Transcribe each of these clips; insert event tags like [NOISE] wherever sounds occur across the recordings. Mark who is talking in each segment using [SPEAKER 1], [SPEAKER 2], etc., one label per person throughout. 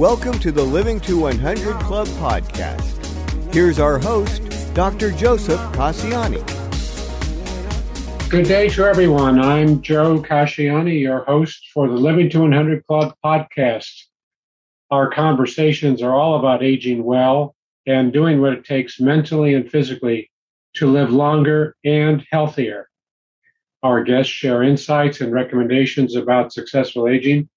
[SPEAKER 1] Welcome to the Living to 100 Club podcast. Here's our host, Dr. Joseph Casciani.
[SPEAKER 2] Good day to everyone. I'm Joe Casciani, your host for the Living to 100 Club podcast. Our conversations are all about aging well and doing what it takes mentally and physically to live longer and healthier. Our guests share insights and recommendations about successful aging,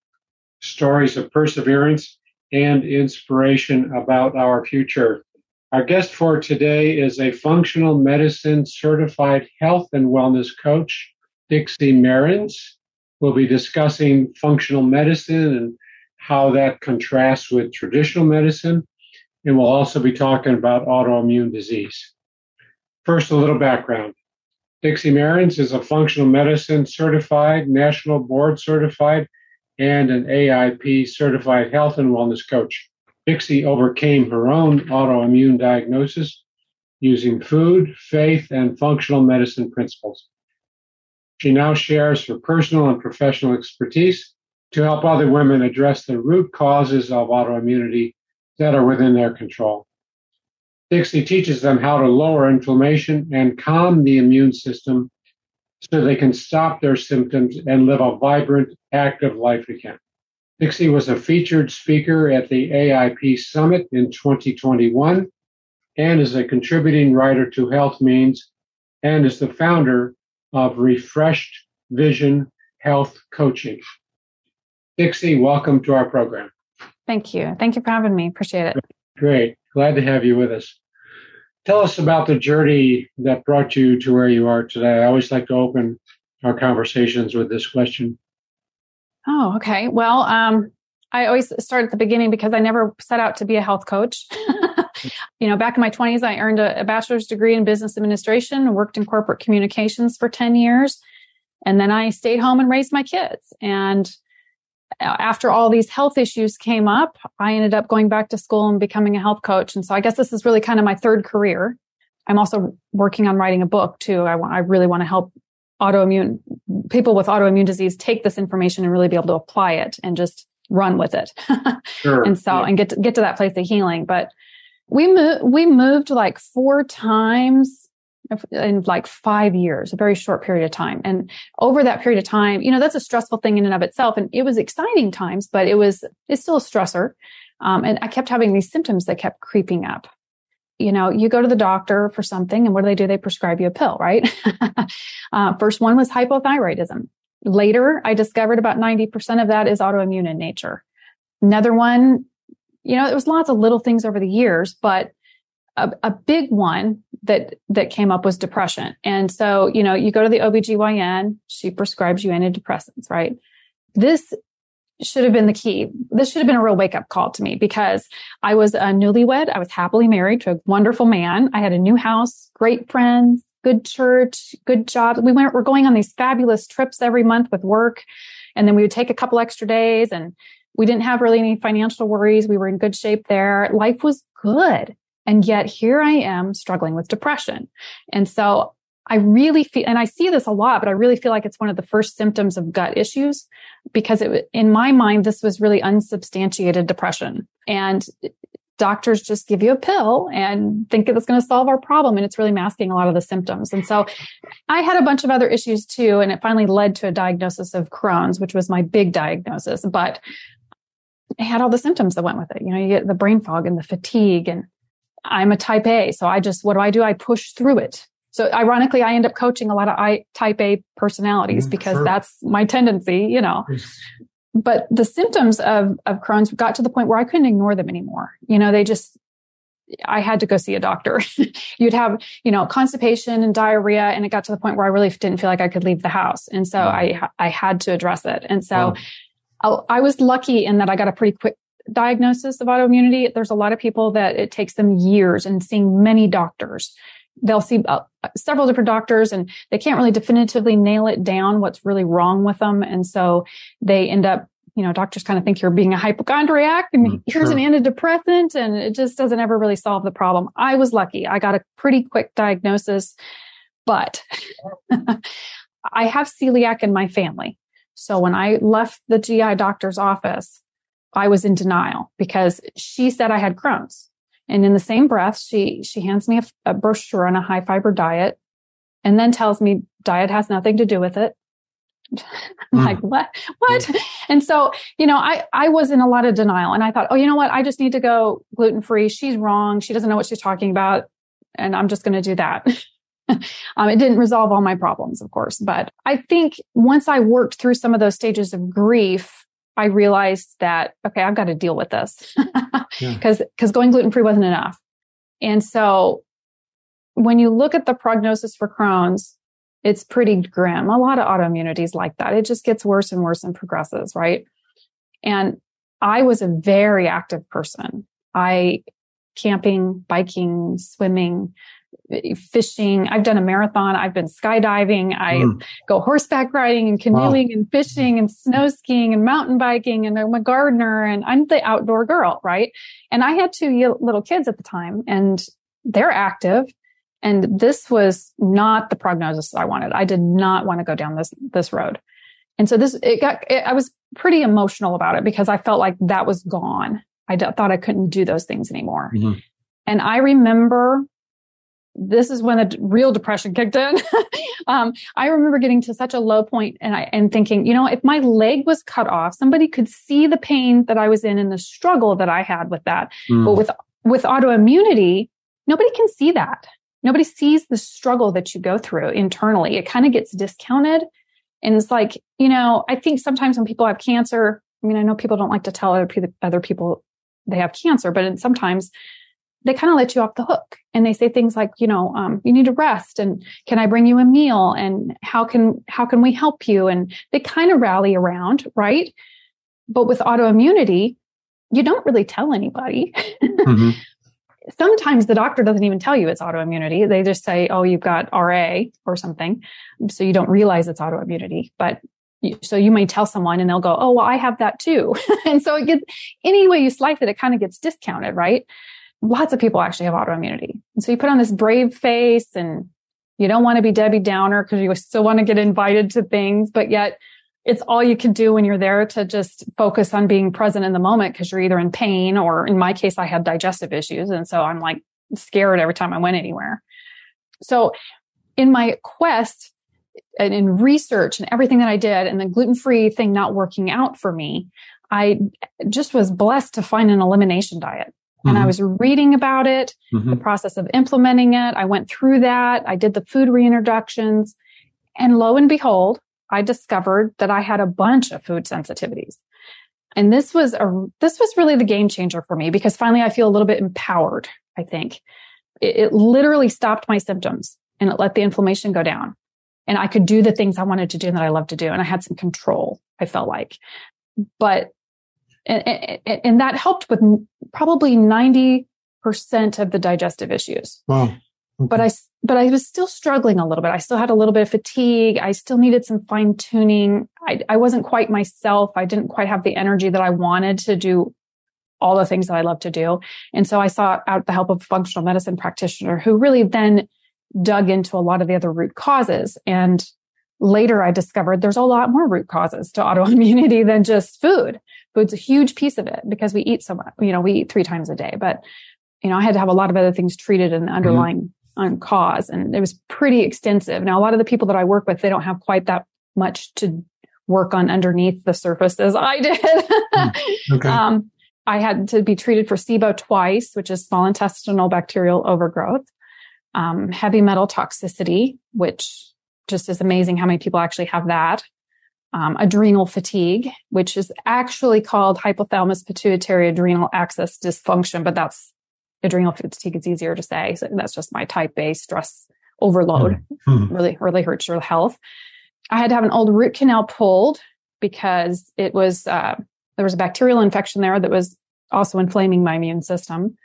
[SPEAKER 2] stories of perseverance, and inspiration about our future. Our guest for today is a functional medicine certified health and wellness coach, Dixie Mehrens. We'll be discussing functional medicine and how that contrasts with traditional medicine. And we'll also be talking about autoimmune disease. First, a little background. Dixie Mehrens is a functional medicine certified, national board certified, and an AIP certified health and wellness coach. Dixie overcame her own autoimmune diagnosis using food, faith, and functional medicine principles. She now shares her personal and professional expertise to help other women address the root causes of autoimmunity that are within their control. Dixie teaches them how to lower inflammation and calm the immune system so they can stop their symptoms and live a vibrant, active life again. Dixie was a featured speaker at the AIP Summit in 2021 and is a contributing writer to HealthMeans and is the founder of Refreshed Vision Health Coaching. Dixie, welcome to our program.
[SPEAKER 3] Thank you. Thank you for having me. Appreciate it.
[SPEAKER 2] Great. Glad to have you with us. Tell us about the journey that brought you to where you are today. I always like to open our conversations with this question.
[SPEAKER 3] Oh, okay. Well, um, I always start at the beginning because I never set out to be a health coach. [LAUGHS] you know, back in my 20s, I earned a, a, bachelor's degree in business administration, worked in corporate communications for 10 years. And then I stayed home and raised my kids. And after all these health issues came up, I ended up going back to school and becoming a health coach. And so I guess this is really kind of my third career. I'm also working on writing a book too. I want, I really want to help autoimmune people with autoimmune disease take this information and really be able to apply it and just run with it. [LAUGHS] sure. And so, yeah. and get to, get to that place of healing. But we moved, we moved like four times in like five years, a very short period of time. And over that period of time, you know, that's a stressful thing in and of itself. And it was exciting times, but it was, it's still a stressor. Um, and I kept having these symptoms that kept creeping up you know, you go to the doctor for something and what do they do? They prescribe you a pill, right? [LAUGHS] uh, first one was hypothyroidism. Later, I discovered about 90% of that is autoimmune in nature. Another one, you know, it was lots of little things over the years, but a, a big one that, that came up was depression. And so, you know, you go to the OBGYN, she prescribes you antidepressants, right? This should have been the key. This should have been a real wake up call to me because I was a newlywed. I was happily married to a wonderful man. I had a new house, great friends, good church, good job. We went, we're going on these fabulous trips every month with work. And then we would take a couple extra days and we didn't have really any financial worries. We were in good shape there. Life was good. And yet here I am struggling with depression. And so I really feel, and I see this a lot, but I really feel like it's one of the first symptoms of gut issues because it, in my mind, this was really unsubstantiated depression. And doctors just give you a pill and think it's going to solve our problem. And it's really masking a lot of the symptoms. And so I had a bunch of other issues too. And it finally led to a diagnosis of Crohn's, which was my big diagnosis. But I had all the symptoms that went with it. You know, you get the brain fog and the fatigue and I'm a type A. So I just, what do I do? I push through it. So ironically, I end up coaching a lot of I type A personalities mm, because sure. that's my tendency, you know. But the symptoms of, of Crohn's got to the point where I couldn't ignore them anymore. You know, they just, I had to go see a doctor. [LAUGHS] You'd have, you know, constipation and diarrhea. And it got to the point where I really didn't feel like I could leave the house. And so I, I had to address it. And so. I, I was lucky in that I got a pretty quick diagnosis of autoimmunity. There's a lot of people that it takes them years and seeing many doctors they'll see uh, several different doctors and they can't really definitively nail it down what's really wrong with them. And so they end up, you know, doctors kind of think you're being a hypochondriac and mm, here's sure. an antidepressant and it just doesn't ever really solve the problem. I was lucky. I got a pretty quick diagnosis, but [LAUGHS] I have celiac in my family. So when I left the GI doctor's office, I was in denial because she said I had Crohn's. And in the same breath, she, she hands me a, a brochure on a high fiber diet and then tells me diet has nothing to do with it. [LAUGHS] I'm mm. like, what? What? And so, you know, I, I was in a lot of denial and I thought, oh, you know what? I just need to go gluten free. She's wrong. She doesn't know what she's talking about. And I'm just going to do that. [LAUGHS] um, it didn't resolve all my problems, of course, but I think once I worked through some of those stages of grief, I realized that, okay, I've got to deal with this because, [LAUGHS] yeah. because going gluten free wasn't enough. And so when you look at the prognosis for Crohn's, it's pretty grim. A lot of autoimmunities like that. It just gets worse and worse and progresses, right? And I was a very active person. I camping, biking, swimming, fishing. I've done a marathon. I've been skydiving. I mm. go horseback riding and canoeing wow. and fishing and snow skiing and mountain biking. And I'm a gardener and I'm the outdoor girl, right? And I had two little kids at the time and they're active. And this was not the prognosis I wanted. I did not want to go down this, this road. And so this, it got, it, I was pretty emotional about it because I felt like that was gone. I d- thought I couldn't do those things anymore. Mm-hmm. And I remember this is when the real depression kicked in. [LAUGHS] um, I remember getting to such a low point and I, and thinking, you know, if my leg was cut off, somebody could see the pain that I was in and the struggle that I had with that. Mm. But with, with autoimmunity, nobody can see that. Nobody sees the struggle that you go through internally. It kind of gets discounted. And it's like, you know, I think sometimes when people have cancer, I mean, I know people don't like to tell other people, other people they have cancer, but sometimes they kind of let you off the hook and they say things like you know um, you need to rest and can i bring you a meal and how can how can we help you? And they kind of rally around right? But with autoimmunity you don't really tell anybody. Mm-hmm. [LAUGHS] sometimes the doctor doesn't even tell you it's autoimmunity. They just say oh you've got ra or something so you don't realize it's autoimmunity. But so you may tell someone and they'll go oh well i have that too. [LAUGHS] And so it gets any way you slice it it kind of gets discounted right lots of people actually have autoimmunity. And so you put on this brave face and you don't want to be Debbie Downer because you still want to get invited to things, but yet it's all you can do when you're there to just focus on being present in the moment because you're either in pain or in my case, I had digestive issues. And so I'm like scared every time I went anywhere. So in my quest and in research and everything that I did and the gluten free thing not working out for me, I just was blessed to find an elimination diet. And mm-hmm. I was reading about it, mm-hmm. the process of implementing it. I went through that. I did the food reintroductions. And lo and behold, I discovered that I had a bunch of food sensitivities. And this was a, this was really the game changer for me because finally I feel a little bit empowered, I think. It, it literally stopped my symptoms and it let the inflammation go down. And I could do the things I wanted to do and that I love to do. And I had some control, I felt like. But and, and, and that helped with probably 90% of the digestive issues.
[SPEAKER 2] Wow. Okay.
[SPEAKER 3] But I, but I was still struggling a little bit. I still had a little bit of fatigue. I still needed some fine tuning. I, I wasn't quite myself. I didn't quite have the energy that I wanted to do all the things that I love to do. And so I sought out the help of a functional medicine practitioner who really then dug into a lot of the other root causes. And later I discovered there's a lot more root causes to [LAUGHS] autoimmunity than just food. Food's a huge piece of it because we eat so much, you know, we eat three times a day, but you know, I had to have a lot of other things treated the mm-hmm. underlying mm-hmm. cause and it was pretty extensive. Now, a lot of the people that I work with, they don't have quite that much to work on underneath the surface as I did. Mm, [LAUGHS] okay. um, I had to be treated for SIBO twice, which is small intestinal bacterial overgrowth, um, heavy metal toxicity, which just is amazing how many people actually have that um, adrenal fatigue, which is actually called hypothalamus pituitary adrenal axis dysfunction, but that's adrenal fatigue is easier to say. So that's just my type A stress overload. Mm-hmm. Really, really hurts your health. I had to have an old root canal pulled because it was, uh, there was a bacterial infection there that was also inflaming my immune system.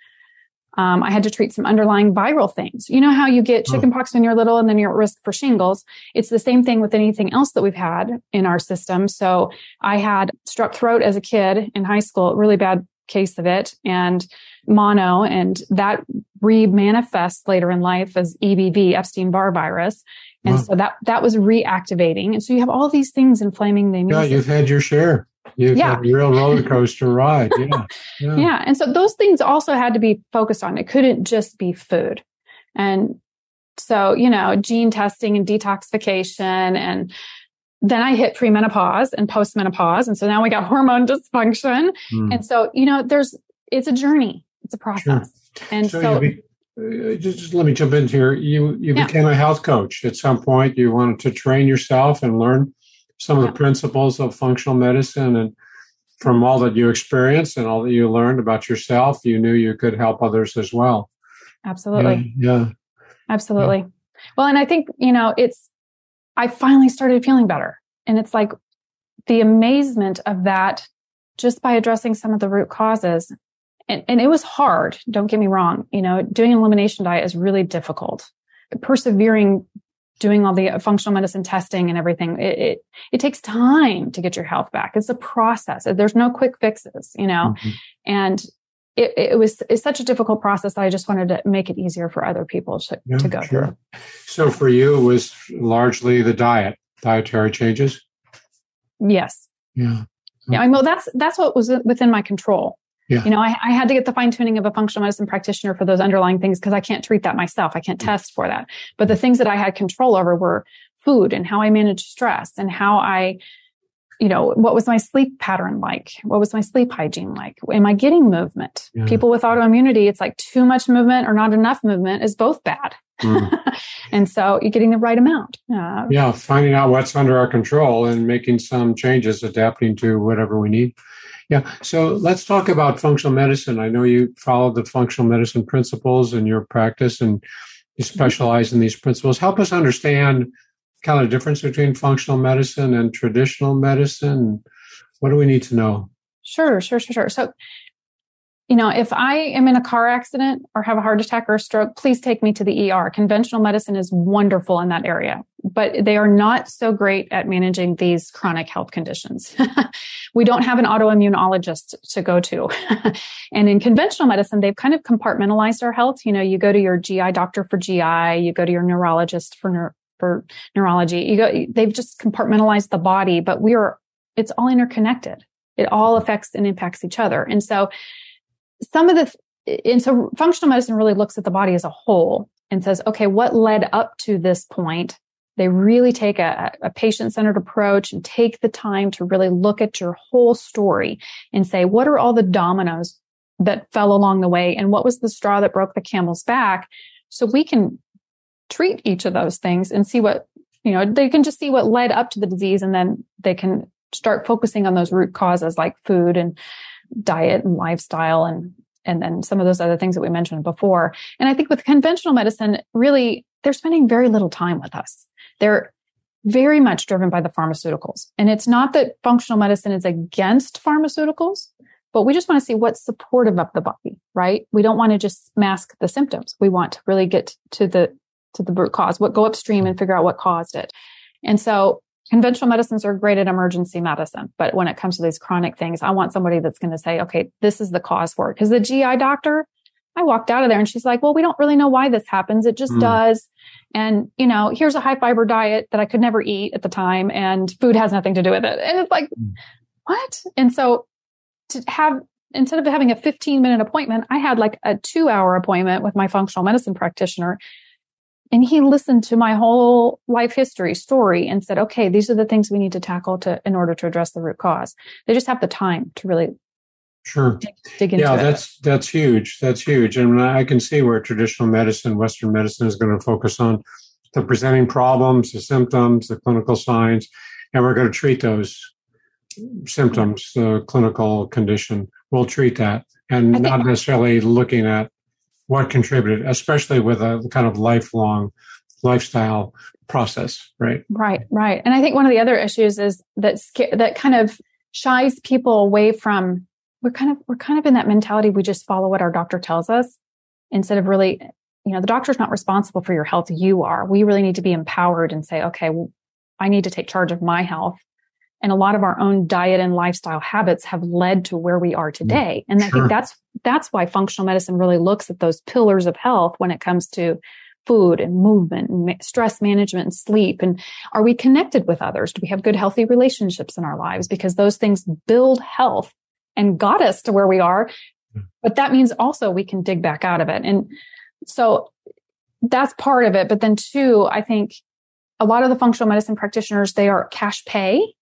[SPEAKER 3] Um, I had to treat some underlying viral things. You know how you get oh. chickenpox when you're little and then you're at risk for shingles? It's the same thing with anything else that we've had in our system. So I had strep throat as a kid in high school, really bad case of it and mono and that re-manifests later in life as EBV, Epstein-Barr virus. And wow. so that, that was reactivating. And so you have all these things inflaming the immune
[SPEAKER 2] Yeah,
[SPEAKER 3] system.
[SPEAKER 2] you've had your share. You've yeah. had a real roller coaster ride. Yeah. [LAUGHS]
[SPEAKER 3] yeah. Yeah. And so those things also had to be focused on. It couldn't just be food. And so, you know, gene testing and detoxification and then I hit premenopause and postmenopause. And so now we got hormone dysfunction. Mm. And so, you know, there's, it's a journey. It's a process. Sure. And so, so
[SPEAKER 2] be, uh, just, just, let me jump in here. You, you yeah. became a health coach at some point. You wanted to train yourself and learn some of the principles of functional medicine and from all that you experienced and all that you learned about yourself, you knew you could help others as well.
[SPEAKER 3] Absolutely.
[SPEAKER 2] Yeah. yeah.
[SPEAKER 3] Absolutely. Yeah. Well, and I think, you know, it's, I finally started feeling better. And it's like the amazement of that just by addressing some of the root causes. And, and it was hard. Don't get me wrong. You know, doing an elimination diet is really difficult. Persevering doing all the functional medicine testing and everything, it, it, it, takes time to get your health back. It's a process. There's no quick fixes, you know, mm-hmm. and it, it, was it's such a difficult process that I just wanted to make it easier for other people to, yeah, to go sure. through.
[SPEAKER 2] So for you, it was largely the diet, dietary changes.
[SPEAKER 3] Yes.
[SPEAKER 2] Yeah.
[SPEAKER 3] Yeah. I mean, well, that's that's what was within my control.
[SPEAKER 2] Yeah.
[SPEAKER 3] You know, I, I had to get the fine tuning of a functional medicine practitioner for those underlying things because I can't treat that myself. I can't test for that. But the things that I had control over were food and how I managed stress and how I, you know, what was my sleep pattern like? What was my sleep hygiene like? Am I getting movement? Yeah. People with autoimmunity, it's like too much movement or not enough movement is both bad. Mm. [LAUGHS] and so you're getting the right amount.
[SPEAKER 2] Uh, yeah, finding out what's under our control and making some changes, adapting to whatever we need. Yeah. So let's talk about functional medicine. I know you follow the functional medicine principles in your practice and you mm-hmm. specialize in these principles. Help us understand kind of the difference between functional medicine and traditional medicine. What do we need to know?
[SPEAKER 3] Sure, sure, sure, sure. So you know, if I am in a car accident or have a heart attack or a stroke, please take me to the ER. Conventional medicine is wonderful in that area, but they are not so great at managing these chronic health conditions. [LAUGHS] we don't have an autoimmunologist to go to. [LAUGHS] and in conventional medicine, they've kind of compartmentalized our health. You know, you go to your GI doctor for GI, you go to your neurologist for neuro- for neurology. You go, they've just compartmentalized the body, but we are, it's all interconnected. It all affects and impacts each other. And so some of the, and so functional medicine really looks at the body as a whole and says, okay, what led up to this point? They really take a, a patient centered approach and take the time to really look at your whole story and say, what are all the dominoes that fell along the way? And what was the straw that broke the camel's back? So we can treat each of those things and see what, you know, they can just see what led up to the disease and then they can start focusing on those root causes like food and diet and lifestyle and and then some of those other things that we mentioned before. And I think with conventional medicine, really, they're spending very little time with us. They're very much driven by the pharmaceuticals. And it's not that functional medicine is against pharmaceuticals, but we just want to see what's supportive of the body, right? We don't want to just mask the symptoms. We want to really get to the to the root cause, what go upstream and figure out what caused it. And so conventional medicines are great at emergency medicine, but when it comes to these chronic things, I want somebody that's going to say, okay, this is the cause for it. Because the GI doctor, I walked out of there and she's like, well, we don't really know why this happens. It just mm. does. And, you know, here's a high fiber diet that I could never eat at the time and food has nothing to do with it. And it's like, mm. what? And so to have, instead of having a 15 minute appointment, I had like a two hour appointment with my functional medicine practitioner and he listened to my whole life history story and said, okay, these are the things we need to tackle to, in order to address the root cause. They just have the time to really
[SPEAKER 2] sure
[SPEAKER 3] dig, dig into
[SPEAKER 2] yeah
[SPEAKER 3] it.
[SPEAKER 2] that's that's huge that's huge and i can see where traditional medicine western medicine is going to focus on the presenting problems the symptoms the clinical signs and we're going to treat those symptoms the clinical condition we'll treat that and not necessarily looking at what contributed, especially with a kind of lifelong lifestyle process, right?
[SPEAKER 3] Right, right. And I think one of the other issues is that that kind of shies people away from we're kind of we're kind of in that mentality we just follow what our doctor tells us instead of really you know the doctor's not responsible for your health you are we really need to be empowered and say okay well, i need to take charge of my health and a lot of our own diet and lifestyle habits have led to where we are today. And sure. I think that's, that's why functional medicine really looks at those pillars of health when it comes to food and movement and stress management and sleep? And are we connected with others? Do we have good, healthy relationships in our lives? Because those things build health and got us to where we are. Hmm. But that means also we can dig back out of it. And so that's part of it. But then two, I think a lot of the functional medicine practitioners, they are cash pay.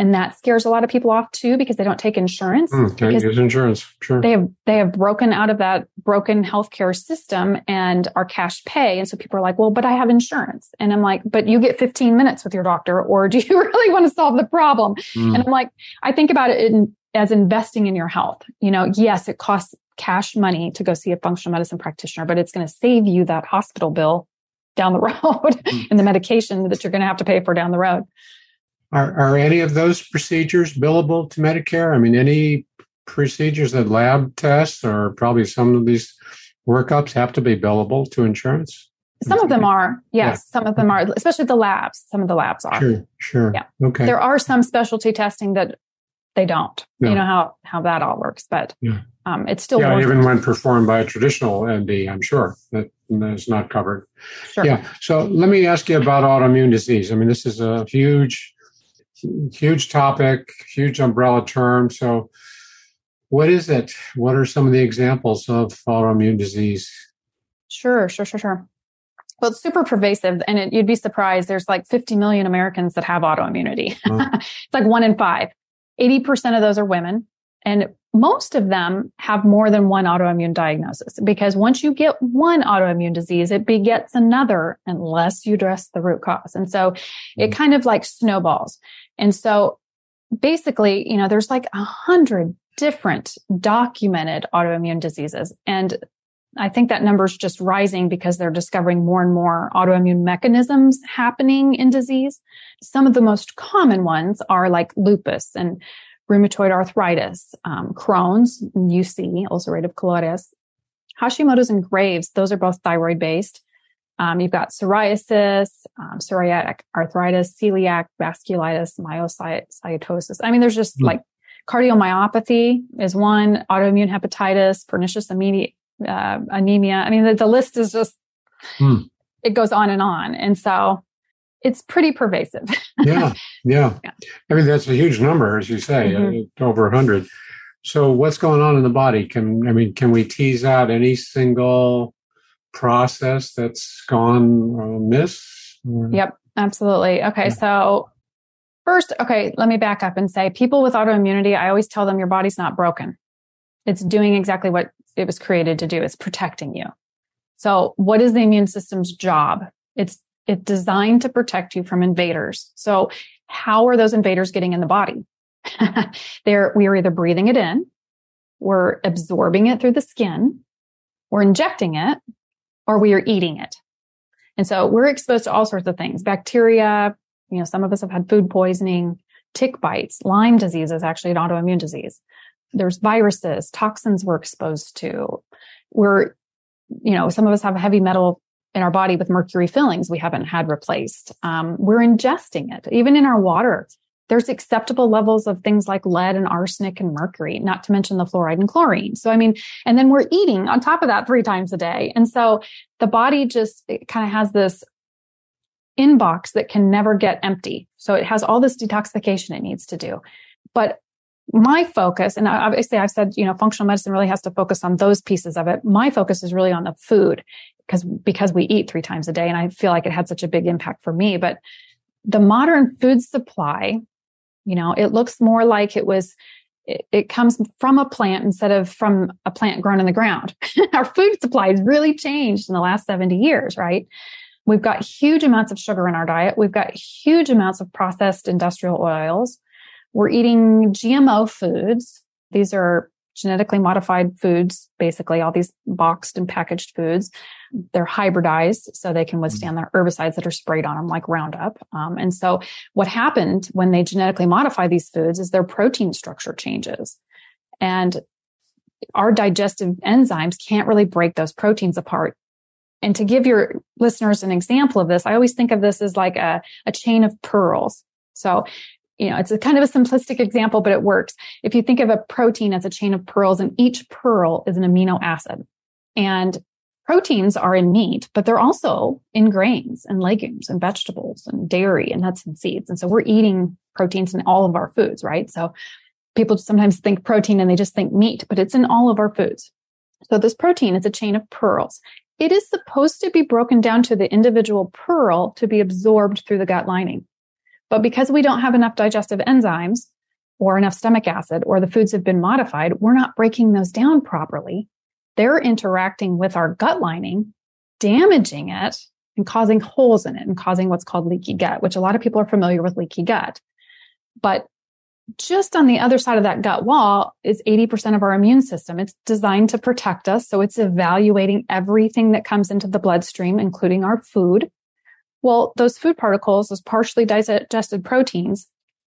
[SPEAKER 3] And that scares a lot of people off too because they don't take insurance.
[SPEAKER 2] Mm, can't use insurance. Sure.
[SPEAKER 3] They have they have broken out of that broken healthcare system and are cash pay. And so people are like, well, but I have insurance. And I'm like, but you get 15 minutes with your doctor, or do you [LAUGHS] really want to solve the problem? Mm. And I'm like, I think about it in, as investing in your health. You know, yes, it costs cash money to go see a functional medicine practitioner, but it's going to save you that hospital bill down the [LAUGHS] road mm. and the medication that you're going to have to pay for down the road.
[SPEAKER 2] Are, are any of those procedures billable to Medicare? I mean, any procedures that lab tests or probably some of these workups have to be billable to insurance?
[SPEAKER 3] Some of them are, yes. Yeah. Some of them are, especially the labs. Some of the labs are.
[SPEAKER 2] Sure, sure.
[SPEAKER 3] Yeah.
[SPEAKER 2] Okay.
[SPEAKER 3] There are some specialty testing that they don't. You know how how that all works, but yeah. um, it's still
[SPEAKER 2] yeah. Even when performed by a traditional ND, I'm sure that is not covered. Sure. Yeah. So let me ask you about autoimmune disease. I mean, this is a huge, huge topic, huge umbrella term. So, what is it? What are some of the examples of autoimmune disease?
[SPEAKER 3] Sure, sure, sure, sure. Well, it's super pervasive, and it, you'd be surprised. There's like 50 million Americans that have autoimmunity. [LAUGHS] it's like one in five. 80% of those are women. And most of them have more than one autoimmune diagnosis because once you get one autoimmune disease, it begets another unless you address the root cause. And so it mm. kind of like snowballs. And so basically, you know, there's like a hundred different documented autoimmune diseases. And I think that number is just rising because they're discovering more and more autoimmune mechanisms happening in disease. Some of the most common ones are like lupus and rheumatoid arthritis, um, Crohn's, UC, ulcerative colitis, Hashimoto's and Graves. Those are both thyroid based. Um, you've got psoriasis, um, psoriatic arthritis, celiac, vasculitis, myositis. I mean, there's just mm. like cardiomyopathy is one, autoimmune hepatitis, pernicious immediate uh, anemia. I mean, the, the list is just, hmm. it goes on and on. And so it's pretty pervasive. [LAUGHS]
[SPEAKER 2] yeah, yeah, yeah. I mean, that's a huge number, as you say, mm-hmm. uh, over 100. So what's going on in the body? Can, I mean, can we tease out any single process that's gone amiss?
[SPEAKER 3] Yep, absolutely. Okay. Yeah. So first, okay, let me back up and say people with autoimmunity, I always tell them your body's not broken. It's doing exactly what it was created to do. It's protecting you. So what is the immune system's job? It's it's designed to protect you from invaders. So how are those invaders getting in the body? [LAUGHS] They're we are either breathing it in, we're absorbing it through the skin, we're injecting it, or we are eating it. And so we're exposed to all sorts of things, bacteria, you know, some of us have had food poisoning, tick bites, Lyme disease is actually an autoimmune disease there's viruses, toxins we're exposed to. We're, you know, some of us have heavy metal in our body with mercury fillings we haven't had replaced. Um, we're ingesting it. Even in our water, there's acceptable levels of things like lead and arsenic and mercury, not to mention the fluoride and chlorine. So, I mean, and then we're eating on top of that three times a day. And so the body just kind of has this inbox that can never get empty. So it has all this detoxification it needs to do. But my focus, and obviously I've said, you know, functional medicine really has to focus on those pieces of it. My focus is really on the food because, because we eat three times a day and I feel like it had such a big impact for me. But the modern food supply, you know, it looks more like it was, it, it comes from a plant instead of from a plant grown in the ground. [LAUGHS] Our food supply has really changed in the last 70 years, right? We've got huge amounts of sugar in our diet. We've got huge amounts of processed industrial oils. We're eating GMO foods. These are genetically modified foods, basically all these boxed and packaged foods. They're hybridized so they can mm-hmm. withstand the herbicides that are sprayed on them like Roundup. Um, and so what happened when they genetically modify these foods is their protein structure changes. And our digestive enzymes can't really break those proteins apart. And to give your listeners an example of this, I always think of this as like a, a chain of pearls. So you know, it's a kind of a simplistic example, but it works. If you think of a protein as a chain of pearls and each pearl is an amino acid and proteins are in meat, but they're also in grains and legumes and vegetables and dairy and nuts and seeds. And so we're eating proteins in all of our foods, right? So people sometimes think protein and they just think meat, but it's in all of our foods. So this protein is a chain of pearls. It is supposed to be broken down to the individual pearl to be absorbed through the gut lining. But because we don't have enough digestive enzymes or enough stomach acid or the foods have been modified, we're not breaking those down properly. They're interacting with our gut lining, damaging it and causing holes in it and causing what's called leaky gut, which a lot of people are familiar with leaky gut. But just on the other side of that gut wall is 80% of our immune system. It's designed to protect us. So it's evaluating everything that comes into the bloodstream, including our food. Well, those food particles, those partially digested proteins,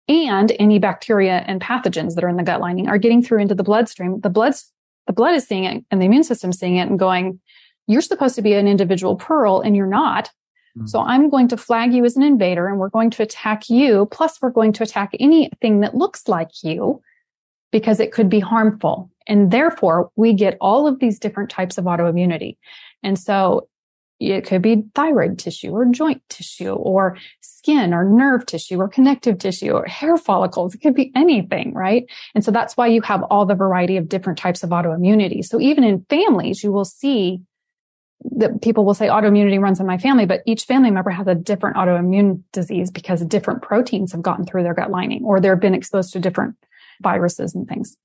[SPEAKER 3] and any bacteria and pathogens that are in the gut lining are getting through into the bloodstream. The blood's, the blood is seeing it and the immune system seeing it and going, you're supposed to be an individual pearl and you're not. Mm-hmm. So I'm going to flag you as an invader and we're going to attack you. Plus we're going to attack anything that looks like you because it could be harmful. And therefore we get all of these different types of autoimmunity. And so it could be thyroid tissue or joint tissue or skin or nerve tissue or connective tissue or hair follicles. It could be anything, right? And so that's why you have all the variety of different types of autoimmunity. So even in families, you will see that people will say autoimmunity runs in my family, but each family member has a different autoimmune disease because different proteins have gotten through their gut lining or they've been exposed to different viruses and things.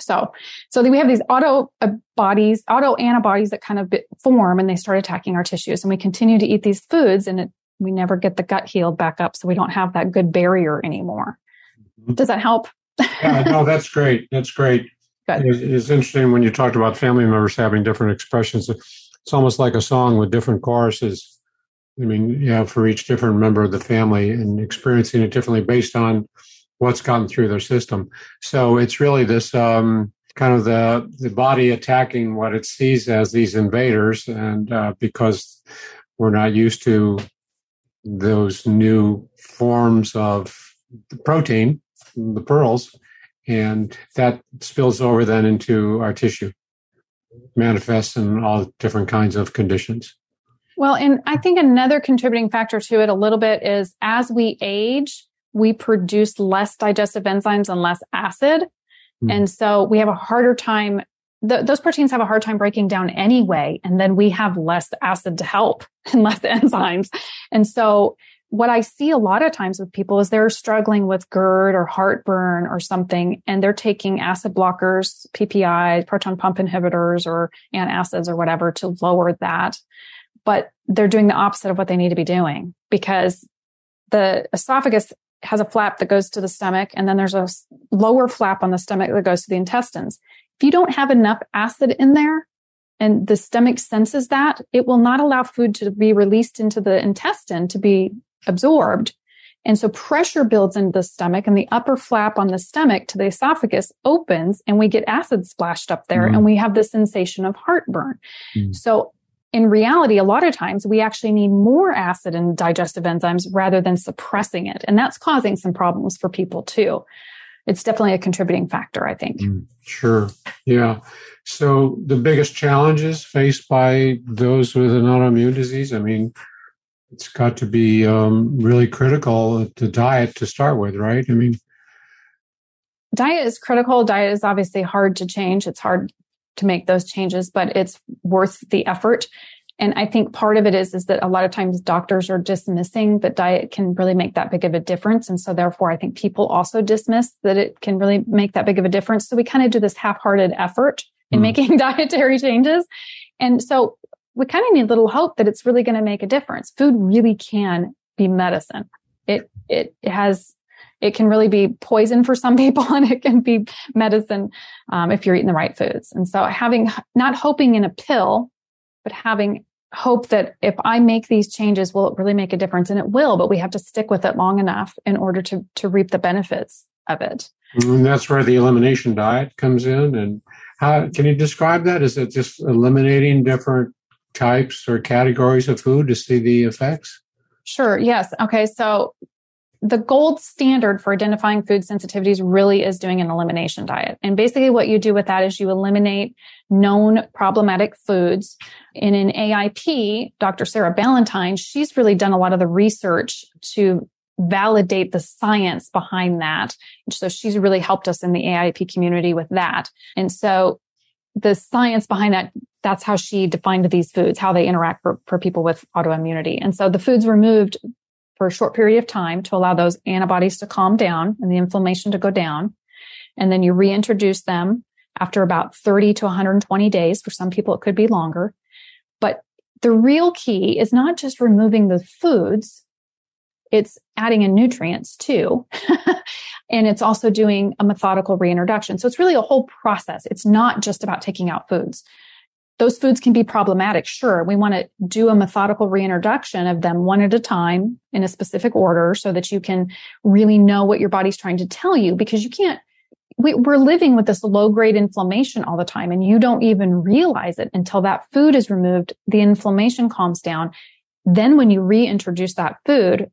[SPEAKER 3] So, so we have these auto uh, bodies, auto antibodies that kind of form and they start attacking our tissues and we continue to eat these foods and it, we never get the gut healed back up. So we don't have that good barrier anymore. Mm-hmm. Does that help?
[SPEAKER 2] yeah, no, that's great. That's great. It's, it's, interesting when you talked about family members having different expressions. It's almost like a song with different choruses. I mean, yeah, for each different member of the family and experiencing it differently based on what's gotten through their system. So it's really this um, kind of the the body attacking what it sees as these invaders, and uh, because we're not used to those new forms of the protein, the pearls, and that spills over then into our tissue, manifests in all different kinds of conditions.
[SPEAKER 3] Well, and I think another contributing factor to it a little bit is as we age, we produce less digestive enzymes and less acid. Mm. And so we have a harder time. The, those proteins have a hard time breaking down anyway. And then we have less acid to help [LAUGHS] and less enzymes. And so what I see a lot of times with people is they're struggling with GERD or heartburn or something, and they're taking acid blockers, PPI, proton pump inhibitors, or antacids or whatever to lower that. But they're doing the opposite of what they need to be doing because the esophagus has a flap that goes to the stomach and then there's a lower flap on the stomach that goes to the intestines. If you don't have enough acid in there and the stomach senses that, it will not allow food to be released into the intestine to be absorbed. And so pressure builds into the stomach and the upper flap on the stomach to the esophagus opens and we get acid splashed up there mm. and we have the sensation of heartburn. Mm. So in reality, a lot of times we actually need more acid and digestive enzymes rather than suppressing it. And that's causing some problems for people too. It's definitely a contributing factor, I think. Mm,
[SPEAKER 2] sure. Yeah. So the biggest challenges faced by those with an autoimmune disease, I mean, it's got to be um, really critical to diet to start with, right? I mean,
[SPEAKER 3] diet is critical. Diet is obviously hard to change. It's hard to make those changes, but it's worth the effort. And I think part of it is, is that a lot of times doctors are dismissing that diet can really make that big of a difference. And so therefore, I think people also dismiss that it can really make that big of a difference. So we kind of do this half-hearted effort in mm. making [LAUGHS] dietary changes. And so we kind of need little hope that it's really going to make a difference. Food really can be medicine. It, it has it can really be poison for some [LAUGHS] people and it can be medicine um, if you're eating the right foods. And so having, not hoping in a pill, but having hope that if I make these changes, will it really make a difference? And it will, but we have to stick with it long enough in order to, to reap the benefits of it.
[SPEAKER 2] And that's where the elimination diet comes in. And how can you describe that? Is it just eliminating different types or categories of food to see the effects?
[SPEAKER 3] Sure. Yes. Okay. So the gold standard for identifying food sensitivities really is doing an elimination diet. And basically what you do with that is you eliminate known problematic foods. And in AIP, Dr. Sarah Ballantyne, she's really done a lot of the research to validate the science behind that. So she's really helped us in the AIP community with that. And so the science behind that, that's how she defined these foods, how they interact for, for people with autoimmunity. And so the foods removed for a short period of time to allow those antibodies to calm down and the inflammation to go down. And then you reintroduce them after about 30 to 120 days. For some people, it could be longer. But the real key is not just removing the foods, it's adding in nutrients too. [LAUGHS] and it's also doing a methodical reintroduction. So it's really a whole process. It's not just about taking out foods those foods can be problematic. Sure. We want to do a methodical reintroduction of them one at a time in a specific order so that you can really know what your body's trying to tell you because you can't, we, are living with this low grade inflammation all the time and you don't even realize it until that food is removed. The inflammation calms down. Then when you reintroduce that food,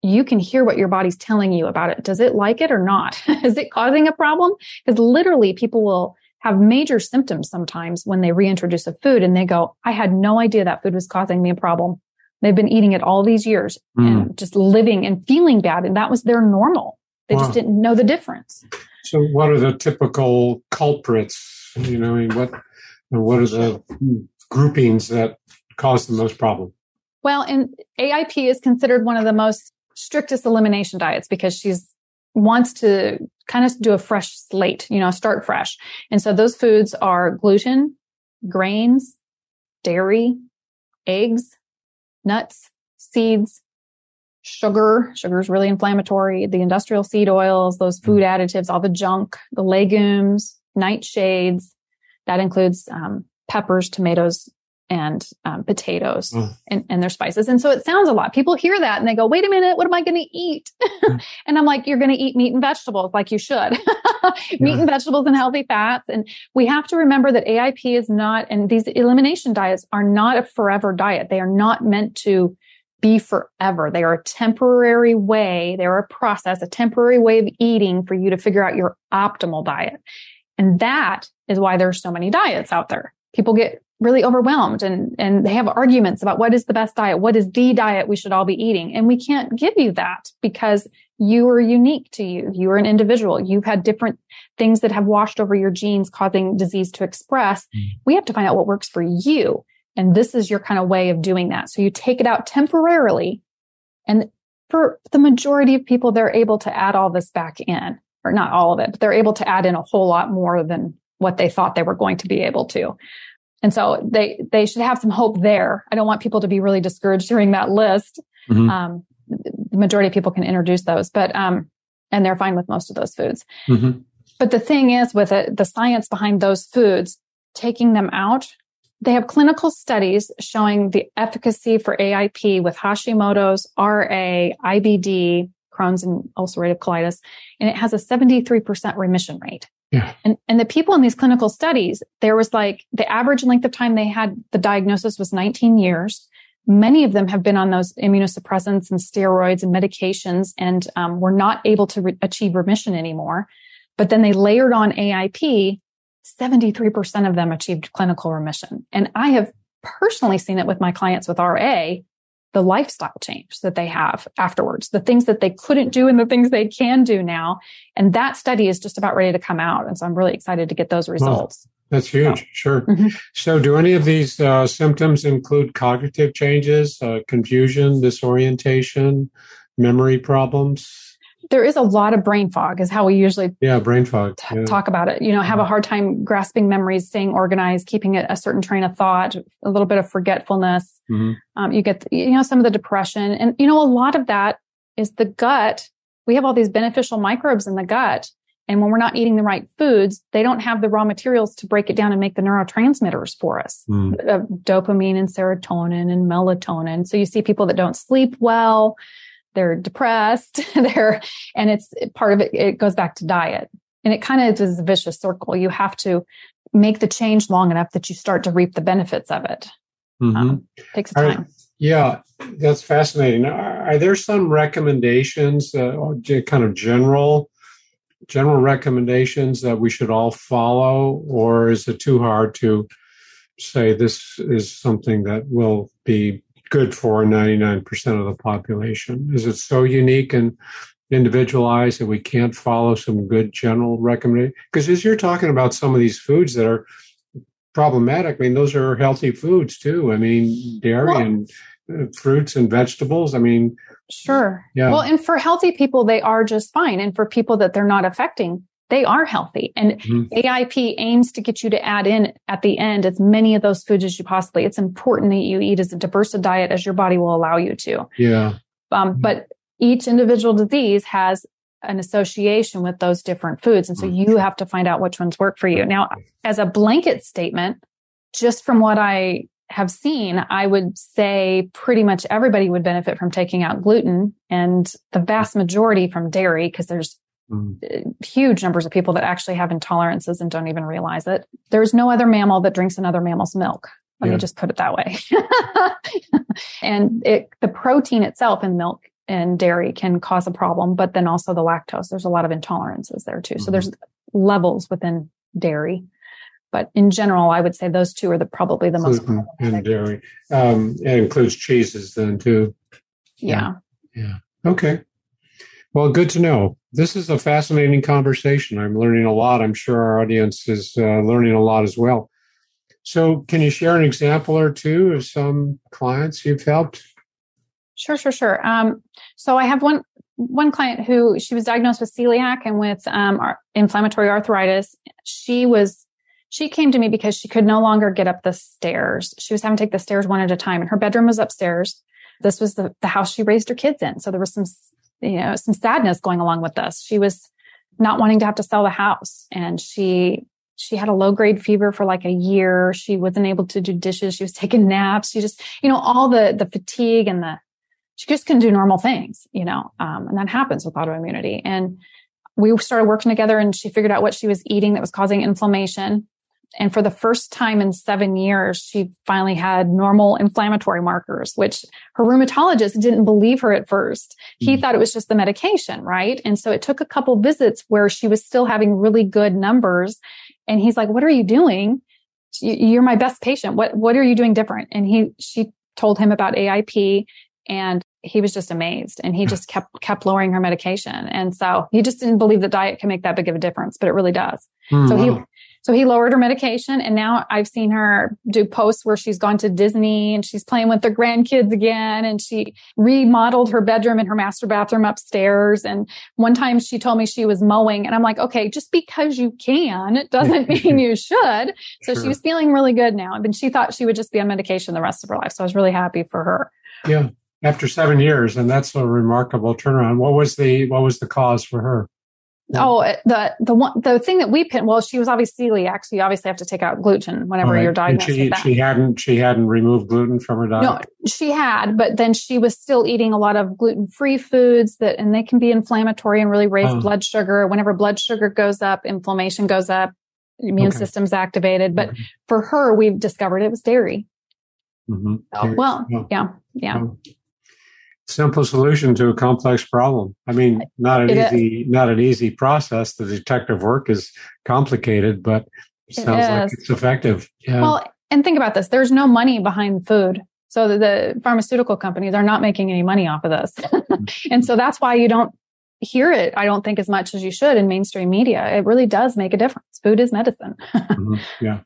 [SPEAKER 3] you can hear what your body's telling you about it. Does it like it or not? [LAUGHS] is it causing a problem? Because literally people will have major symptoms sometimes when they reintroduce a food and they go, I had no idea that food was causing me a problem. They've been eating it all these years mm. and just living and feeling bad. And that was their normal. They wow. just didn't know the difference.
[SPEAKER 2] So what are the typical culprits? You know, what, what are the groupings that cause the most problem?
[SPEAKER 3] Well, and AIP is considered one of the most strictest elimination diets because she's wants to kind of do a fresh slate, you know, start fresh. And so those foods are gluten, grains, dairy, eggs, nuts, seeds, sugar. Sugar is really inflammatory. The industrial seed oils, those food mm. additives, all the junk, the legumes, nightshades. That includes um, peppers, tomatoes, and um, potatoes mm. and, and their spices. And so it sounds a lot. People hear that and they go, wait a minute, what am I going to eat? Mm. [LAUGHS] and I'm like, you're going to eat meat and vegetables like you should. [LAUGHS] meat yeah. and vegetables and healthy fats. And we have to remember that AIP is not, and these elimination diets are not a forever diet. They are not meant to be forever. They are a temporary way. They're a process, a temporary way of eating for you to figure out your optimal diet. And that is why there's so many diets out there. People get really overwhelmed and, and they have arguments about what is the best diet? What is the diet we should all be eating? And we can't give you that because you are unique to you. You are an individual. You've had different things that have washed over your genes causing disease to express. Mm. We have to find out what works for you. And this is your kind of way of doing that. So you take it out temporarily. And for the majority of people, they're able to add all this back in, or not all of it, but they're able to add in a whole lot more than what they thought they were going to be able to. And so they, they should have some hope there. I don't want people to be really discouraged during that list. Mm-hmm. Um, the majority of people can introduce those, but, um, and they're fine with most of those foods. Mm-hmm. But the thing is with it, the science behind those foods, taking them out, they have clinical studies showing the efficacy for AIP with Hashimoto's, RA, IBD, Crohn's and ulcerative colitis, and it has a 73% remission rate.
[SPEAKER 2] Yeah.
[SPEAKER 3] And, and the people in these clinical studies, there was like the average length of time they had the diagnosis was 19 years. Many of them have been on those immunosuppressants and steroids and medications and um, were not able to re- achieve remission anymore. But then they layered on AIP. 73% of them achieved clinical remission. And I have personally seen it with my clients with RA the lifestyle change that they have afterwards, the things that they couldn't do and the things they can do now. And that study is just about ready to come out. And so I'm really excited to get those results.
[SPEAKER 2] that's huge. So, sure. Mm-hmm. So do any of these uh, symptoms include cognitive changes, uh, confusion, disorientation, memory problems?
[SPEAKER 3] There is a lot of brain fog is how we usually
[SPEAKER 2] yeah brain fog t-
[SPEAKER 3] yeah. talk about it. You know have a hard time grasping memories staying organized keeping a, a certain train of thought a little bit of forgetfulness. Mm-hmm. um, you get you know some of the depression. And you know a lot of that is the gut. We have all these beneficial microbes in the gut. And when we're not eating the right foods they don't have the raw materials to break it down and make the neurotransmitters for us. Mm. uh, dopamine and serotonin and melatonin. So you see people that don't sleep well they're depressed, [LAUGHS] they're, and it's part of it, it goes back to diet. And it kind of is a vicious circle. You have to make the change long enough that you start to reap the benefits of it. Mm-hmm. Um, takes time.
[SPEAKER 2] Yeah, that's fascinating. Are there some recommendations, uh, kind of general, general recommendations that we should all follow, or is it too hard to say this is something that will be good for 99% of the population? Is it so unique and individualized that we can't follow some good general recommendation? Because as you're talking about some of these foods that are problematic, I mean, those are healthy foods too. I mean, dairy well, and uh, fruits and vegetables. I mean,
[SPEAKER 3] sure. Yeah. Well, and for healthy people, they are just fine. And for people that they're not affecting, they are healthy. And mm-hmm. AIP aims to get you to add in at the end as many of those foods as you possibly. It's important that you eat as diverse a diet as your body will allow you to.
[SPEAKER 2] Yeah.
[SPEAKER 3] Um, mm-hmm. But each individual disease has an association with those different foods. And so mm-hmm. you have to find out which ones work for you. Now, as a blanket statement, just from what I have seen, I would say pretty much everybody would benefit from taking out gluten and the vast majority from dairy because there's Mm. huge numbers of people that actually have intolerances and don't even realize it. There's no other mammal that drinks another mammal's milk. Let yeah. me just put it that way. [LAUGHS] and it, the protein itself in milk and dairy can cause a problem, but then also the lactose. There's a lot of intolerances there too. Mm-hmm. So there's levels within dairy. But in general, I would say those two are the probably the most
[SPEAKER 2] Gluten and dairy. Um, it includes cheeses then too.
[SPEAKER 3] Yeah.
[SPEAKER 2] yeah. Yeah. Okay. Well, good to know. This is a fascinating conversation. I'm learning a lot. I'm sure our audience is uh, learning a lot as well. So, can you share an example or two of some clients you've helped?
[SPEAKER 3] Sure, sure, sure. Um, so, I have one one client who she was diagnosed with celiac and with um, inflammatory arthritis. She was she came to me because she could no longer get up the stairs. She was having to take the stairs one at a time, and her bedroom was upstairs. This was the, the house she raised her kids in. So there was some you know, some sadness going along with this. She was not wanting to have to sell the house and she, she had a low grade fever for like a year. She wasn't able to do dishes. She was taking naps. She just, you know, all the, the fatigue and the, she just couldn't do normal things, you know, um, and that happens with autoimmunity. And we started working together and she figured out what she was eating that was causing inflammation. And for the first time in seven years, she finally had normal inflammatory markers, which her rheumatologist didn't believe her at first. He mm-hmm. thought it was just the medication, right? And so it took a couple visits where she was still having really good numbers. And he's like, what are you doing? You're my best patient. What, what are you doing different? And he, she told him about AIP and he was just amazed and he just kept kept lowering her medication and so he just didn't believe that diet can make that big of a difference but it really does mm, so he so he lowered her medication and now I've seen her do posts where she's gone to Disney and she's playing with her grandkids again and she remodeled her bedroom and her master bathroom upstairs. And one time she told me she was mowing and I'm like, okay, just because you can, it doesn't [LAUGHS] mean you should. So sure. she was feeling really good now. And she thought she would just be on medication the rest of her life. So I was really happy for her.
[SPEAKER 2] Yeah. After seven years, and that's a remarkable turnaround. What was the what was the cause for her?
[SPEAKER 3] Oh, the the one the thing that we pin. Well, she was obviously celiac, so you obviously have to take out gluten whenever right. you're diagnosed
[SPEAKER 2] she,
[SPEAKER 3] with that.
[SPEAKER 2] She hadn't she hadn't removed gluten from her diet.
[SPEAKER 3] No, she had, but then she was still eating a lot of gluten free foods that, and they can be inflammatory and really raise oh. blood sugar. Whenever blood sugar goes up, inflammation goes up, immune okay. system's activated. But mm-hmm. for her, we've discovered it was dairy. Mm-hmm. Oh, well, yeah, yeah. Oh
[SPEAKER 2] simple solution to a complex problem. I mean, not an it easy, is. not an easy process. The detective work is complicated, but it sounds it like it's effective.
[SPEAKER 3] Yeah. Well, and think about this: there's no money behind food, so the, the pharmaceutical companies are not making any money off of this, [LAUGHS] and so that's why you don't hear it. I don't think as much as you should in mainstream media. It really does make a difference. Food is medicine. [LAUGHS]
[SPEAKER 2] mm-hmm. Yeah.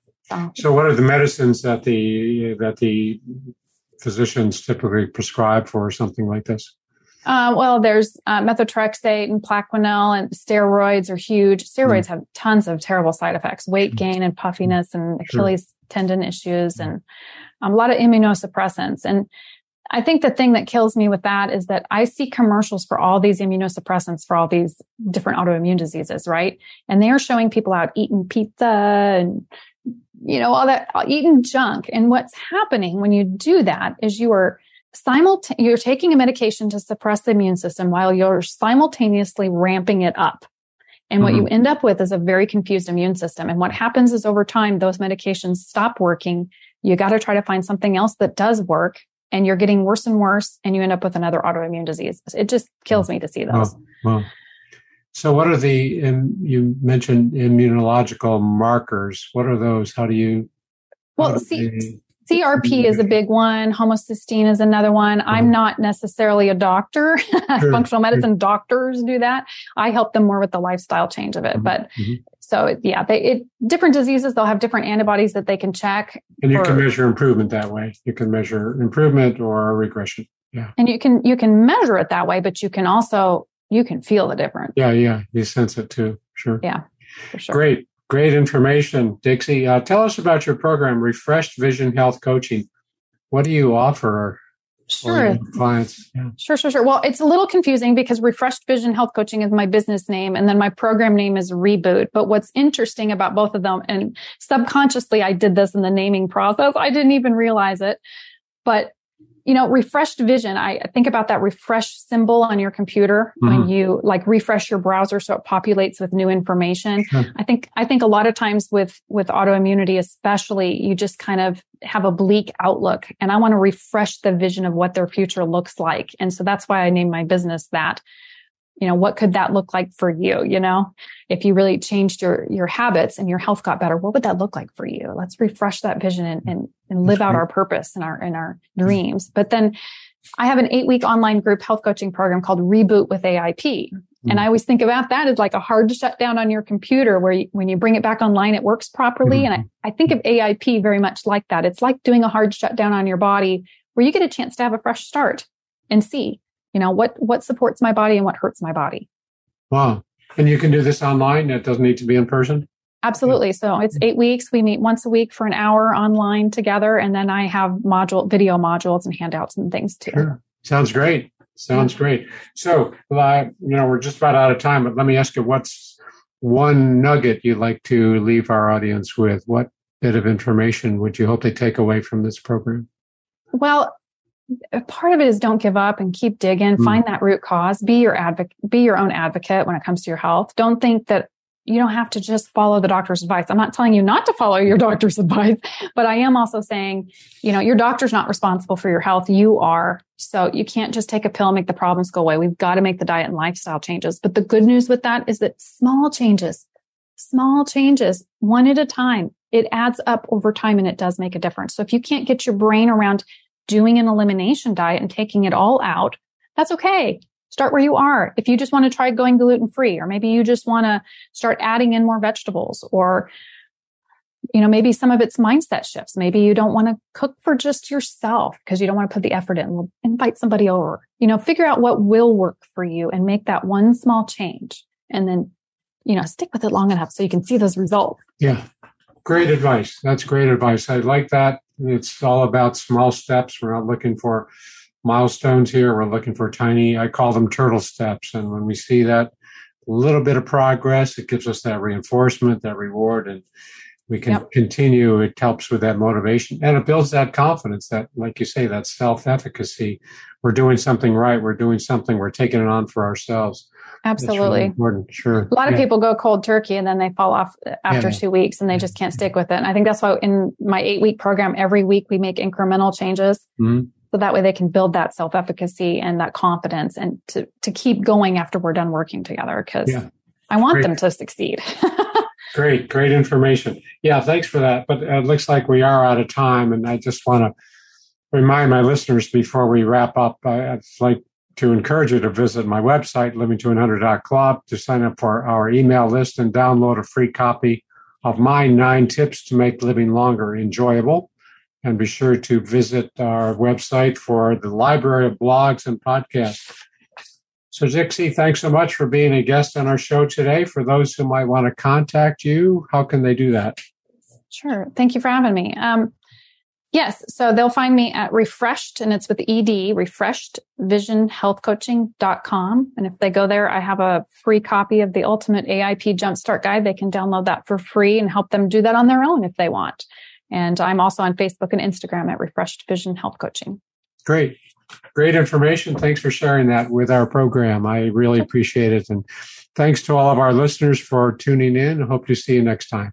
[SPEAKER 2] So, what are the medicines that the that the physicians typically prescribe for something like this?
[SPEAKER 3] Uh, well, there's uh, methotrexate and Plaquenil, and steroids are huge. Steroids mm. have tons of terrible side effects: weight gain and puffiness, and Achilles sure. tendon issues, and um, a lot of immunosuppressants. And I think the thing that kills me with that is that I see commercials for all these immunosuppressants for all these different autoimmune diseases, right? And they are showing people out eating pizza and you know, all that eating junk. And what's happening when you do that is you are simultaneously, you're taking a medication to suppress the immune system while you're simultaneously ramping it up. And what mm-hmm. you end up with is a very confused immune system. And what happens is over time, those medications stop working. You got to try to find something else that does work. and you're getting worse and worse and you end up with another autoimmune disease. It just kills me to see those. Well, well.
[SPEAKER 2] So what are the, um, you mentioned immunological markers. What are those? How do you?
[SPEAKER 3] Well, see, CRP is a big one. Homocysteine is another one. I'm uh-huh. not necessarily a doctor. [LAUGHS] Sure. Functional medicine doctors do that. I help them more with the lifestyle change of it. Mm-hmm. But mm-hmm. so yeah, they, it, different diseases, they'll have different antibodies that they can check.
[SPEAKER 2] And you can measure improvement that way. You can measure improvement or regression. Yeah.
[SPEAKER 3] And you can, you can measure it that way, but you can also, you can feel the difference.
[SPEAKER 2] Yeah. Yeah. You sense it too. Sure.
[SPEAKER 3] Yeah. For sure.
[SPEAKER 2] Great. Great information, Dixie. Uh, tell us about your program, Refreshed Vision Health Coaching. What do you offer
[SPEAKER 3] sure. clients? Yeah. Sure, sure, sure. Well, it's a little confusing because Refreshed Vision Health Coaching is my business name, and then my program name is Reboot. But what's interesting about both of them, and subconsciously I did this in the naming process, I didn't even realize it. But you know, refreshed vision. I think about that refresh symbol on your computer mm-hmm. when you like refresh your browser so it populates with new information. Sure. I think, I think a lot of times with, with autoimmunity, especially, you just kind of have a bleak outlook and I want to refresh the vision of what their future looks like. And so that's why I named my business that you know what could that look like for you you know if you really changed your your habits and your health got better what would that look like for you let's refresh that vision and and, and live out our purpose and our in our dreams but then i have an eight week online group health coaching program called reboot with aip and I always think about that as like a hard shutdown on your computer where you, when you bring it back online, it works properly. Mm-hmm. And I, I think of AIP very much like that. It's like doing a hard shutdown on your body where you get a chance to have a fresh start and see you know what what supports my body and what hurts my body.
[SPEAKER 2] Wow. And you can do this online? It doesn't need to be in person?
[SPEAKER 3] Absolutely. So it's eight weeks. We meet once a week for an hour online together and then i have module video modules and handouts and things too.
[SPEAKER 2] Sure. sounds great. Sounds great. So uh, you know we're just about out of time but let me ask you what's one nugget you'd like to leave our audience with? What bit of information would you hope they take away from this program?
[SPEAKER 3] Well part of it is don't give up and keep digging, mm. find that root cause, be your advocate, be your own advocate when it comes to your health. Don't think that you don't have to just follow the doctor's advice. I'm not telling you not to follow your [LAUGHS] doctor's advice, but I am also saying, you know, your doctor's not responsible for your health. You are. So you can't just take a pill and make the problems go away. We've got to make the diet and lifestyle changes. But the good news with that is that small changes, small changes, one at a time, it adds up over time and it does make a difference. So if you can't get your brain around doing an elimination diet and taking it all out, that's okay. Start where you are. If you just want to try going gluten free, or maybe you just want to start adding in more vegetables, or, you know, maybe some of it's mindset shifts. Maybe you don't want to cook for just yourself because you don't want to put the effort in. We'll invite somebody over. You know, figure out what will work for you and make that one small change. And then, you know, stick with it long enough so you can see those results.
[SPEAKER 2] Yeah. Great advice. That's great advice. I like that. It's all about small steps. We're not looking for milestones here. We're looking for tiny, I call them turtle steps. And when we see that little bit of progress, it gives us that reinforcement, that reward, and we can yep. continue. It helps with that motivation and it builds that confidence that, like you say, that self efficacy. We're doing something right. We're doing something. We're taking it on for ourselves.
[SPEAKER 3] Absolutely. Really
[SPEAKER 2] important. Sure.
[SPEAKER 3] A lot of yeah. people go cold turkey and then they fall off after yeah. two weeks and they just can't stick with it. And I think that's why in my eight week program, every week we make incremental changes. Mm-hmm. So that way they can build that self efficacy and that confidence and to, to keep going after we're done working together. Cause yeah. I want great. them to succeed. [LAUGHS]
[SPEAKER 2] great. Great information. Yeah. Thanks for that. But it looks like we are out of time and I just want to remind my listeners before we wrap up, I'd like to encourage you to visit my website, livingto100.club, to sign up for our email list and download a free copy of my nine tips to make living longer enjoyable. And be sure to visit our website for the library of blogs and podcasts. So, Dixie, thanks so much for being a guest on our show today. For those who might want to contact you, how can they do that?
[SPEAKER 3] Sure. Thank you for having me. Um, Yes. So they'll find me at refreshed and it's with ED, refreshedvisionhealthcoaching.com. And if they go there, I have a free copy of the ultimate AIP jumpstart guide. They can download that for free and help them do that on their own if they want. And I'm also on Facebook and Instagram at refreshed vision health coaching.
[SPEAKER 2] Great. Great information. Thanks for sharing that with our program. I really appreciate it. And thanks to all of our listeners for tuning in. Hope to see you next time.